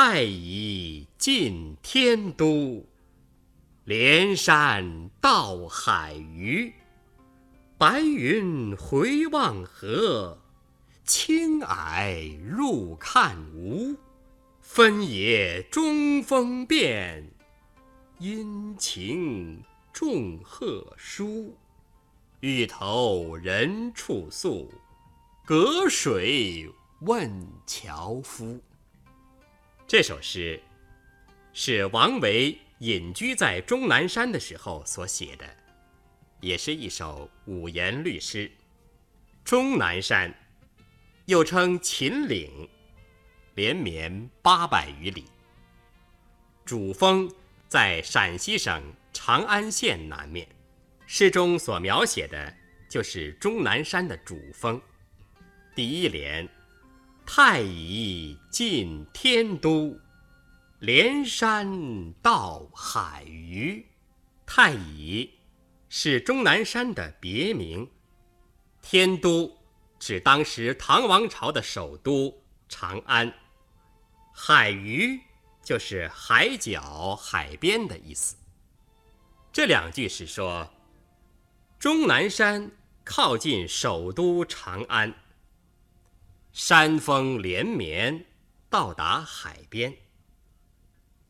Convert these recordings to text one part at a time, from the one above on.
太乙进天都，连山到海隅，白云回望合，青霭入看无。分野中风变，阴晴众壑殊。欲投人处宿，隔水问樵夫。这首诗是王维隐居在终南山的时候所写的，也是一首五言律诗。终南山又称秦岭，连绵八百余里。主峰在陕西省长安县南面。诗中所描写的就是终南山的主峰。第一联：“太乙进天都，连山到海隅。”太乙是终南山的别名，天都指当时唐王朝的首都长安，海隅就是海角、海边的意思。这两句是说。终南山靠近首都长安，山峰连绵，到达海边。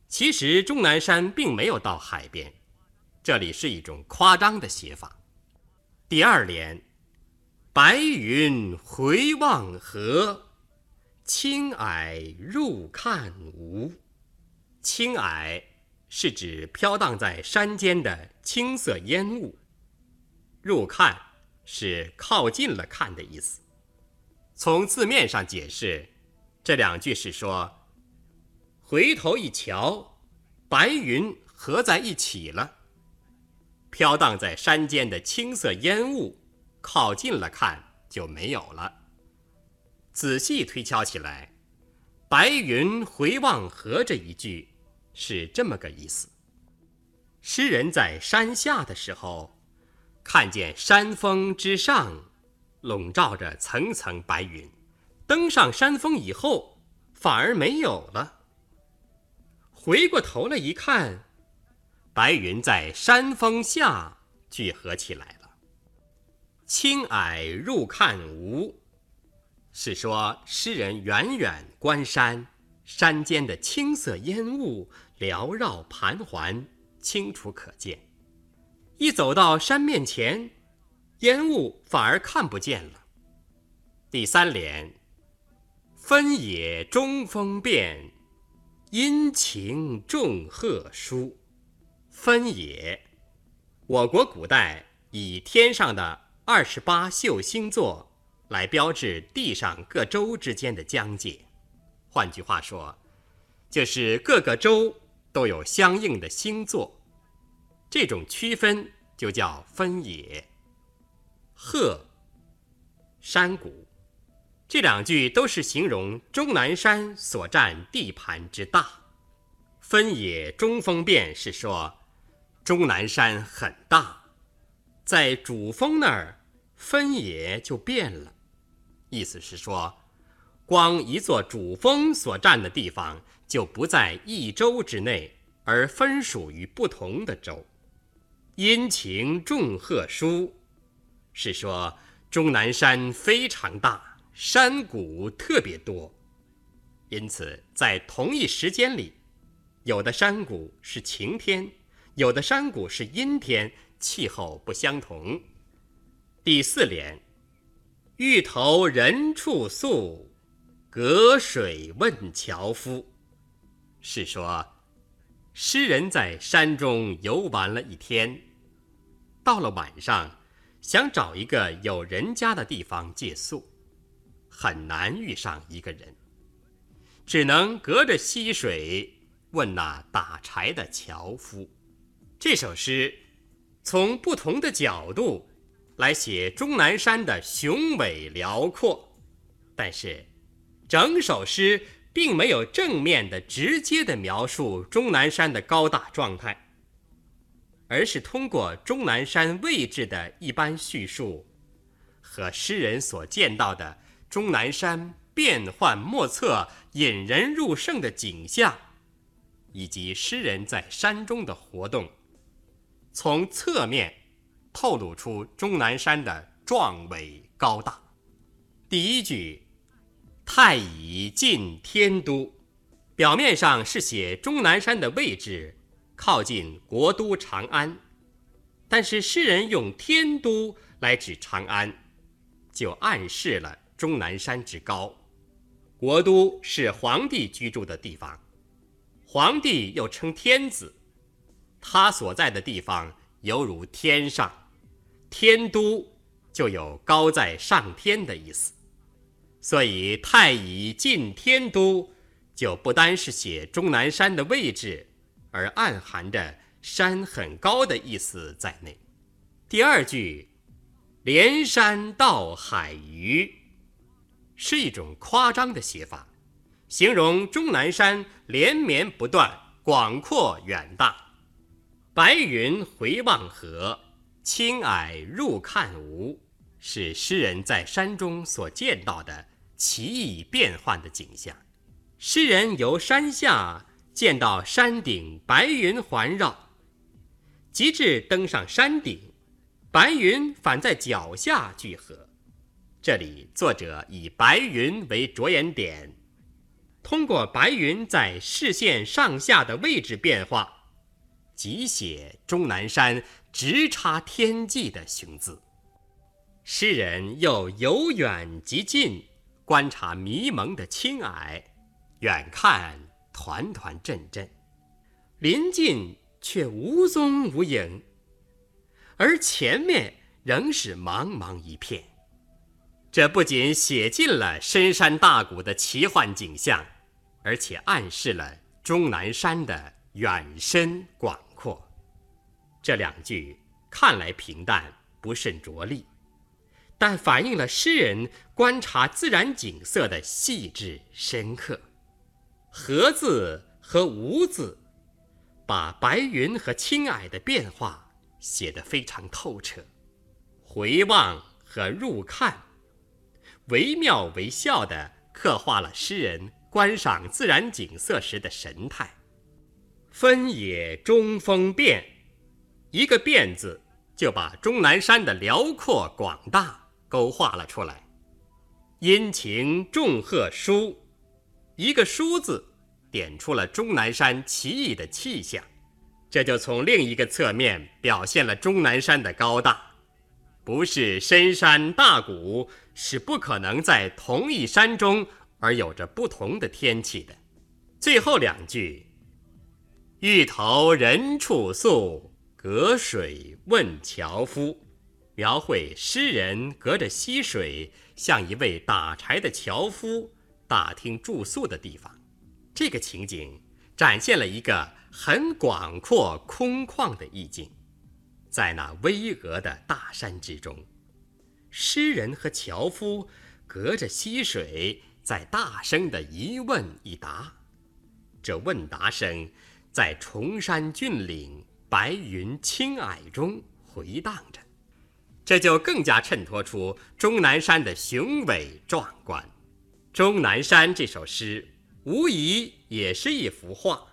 其实终南山并没有到海边，这里是一种夸张的写法。第二联：“白云回望合，青霭入看无。”青霭是指飘荡在山间的青色烟雾。入看是靠近了看的意思。从字面上解释，这两句是说，回头一瞧，白云合在一起了，飘荡在山间的青色烟雾，靠近了看就没有了。仔细推敲起来，“白云回望合”这一句是这么个意思：诗人在山下的时候。看见山峰之上笼罩着层层白云，登上山峰以后反而没有了。回过头来一看，白云在山峰下聚合起来了。青霭入看无，是说诗人远远观山，山间的青色烟雾缭绕盘桓，清楚可见。一走到山面前，烟雾反而看不见了。第三联：“分野中风变，阴晴众壑殊。”分野，我国古代以天上的二十八宿星座来标志地上各州之间的疆界。换句话说，就是各个州都有相应的星座。这种区分就叫分野。壑、山谷，这两句都是形容终南山所占地盘之大。分野中峰变是说，终南山很大，在主峰那儿分野就变了，意思是说，光一座主峰所占的地方就不在一州之内，而分属于不同的州。阴晴众壑殊，是说终南山非常大，山谷特别多，因此在同一时间里，有的山谷是晴天，有的山谷是阴天，气候不相同。第四联：欲投人处宿，隔水问樵夫，是说诗人在山中游玩了一天。到了晚上，想找一个有人家的地方借宿，很难遇上一个人，只能隔着溪水问那打柴的樵夫。这首诗从不同的角度来写终南山的雄伟辽阔，但是整首诗并没有正面的、直接的描述终南山的高大状态。而是通过终南山位置的一般叙述，和诗人所见到的终南山变幻莫测、引人入胜的景象，以及诗人在山中的活动，从侧面透露出终南山的壮伟高大。第一句“太乙近天都”，表面上是写终南山的位置靠近国都长安，但是诗人用天都来指长安，就暗示了终南山之高。国都是皇帝居住的地方，皇帝又称天子，他所在的地方犹如天上，天都就有高在上天的意思。所以“太乙近天都”就不单是写终南山的位置，而暗含着山很高的意思在内。第二句“连山到海隅”。是一种夸张的写法，形容终南山连绵不断、广阔远大。白云回望河，青霭入看无，是诗人在山中所见到的奇异变幻的景象。诗人由山下见到山顶白云环绕，及至登上山顶，白云反在脚下聚合。这里作者以白云为着眼点，通过白云在视线上下的位置变化，即写终南山直插天际的雄姿。诗人又由远及近观察迷蒙的青霭，远看团团阵阵，临近却无踪无影，而前面仍是茫茫一片。这不仅写尽了深山大谷的奇幻景象，而且暗示了终南山的远深广阔。这两句看来平淡，不甚着力，但反映了诗人观察自然景色的细致深刻。和字和无字，把白云和青霭的变化写得非常透彻。回望和入看。惟妙惟肖地刻画了诗人观赏自然景色时的神态。分野中风变，一个“变”字就把终南山的辽阔广大勾画了出来。阴晴众壑殊，一个“殊”字点出了终南山奇异的气象，这就从另一个侧面表现了终南山的高大。不是深山大谷，是不可能在同一山中而有着不同的天气的。最后两句：“欲投人处宿，隔水问樵夫”，描绘诗人隔着溪水，向一位打柴的樵夫大厅住宿的地方。这个情景展现了一个很广阔空旷的意境。在那巍峨的大山之中，诗人和樵夫隔着溪水，在大声的一问一答。这问答声在崇山峻岭、白云青霭中回荡着，这就更加衬托出终南山的雄伟壮观。《终南山》这首诗无疑也是一幅画，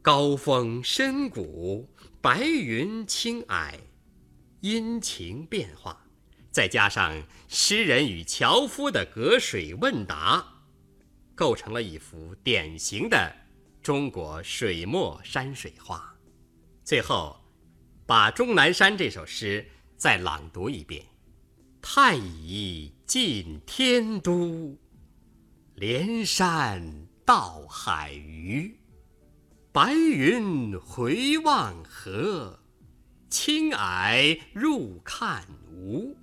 高峰深谷。白云青霭，阴晴变化，再加上诗人与樵夫的隔水问答，构成了一幅典型的中国水墨山水画。最后，把《终南山》这首诗再朗读一遍：“太乙近天都，连山到海隅。”白云回望河，青霭入看无。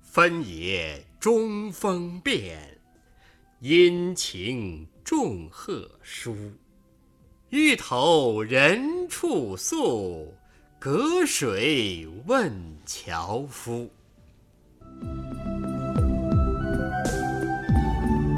分野中风变，阴晴众壑殊。欲投人处宿，隔水问樵夫。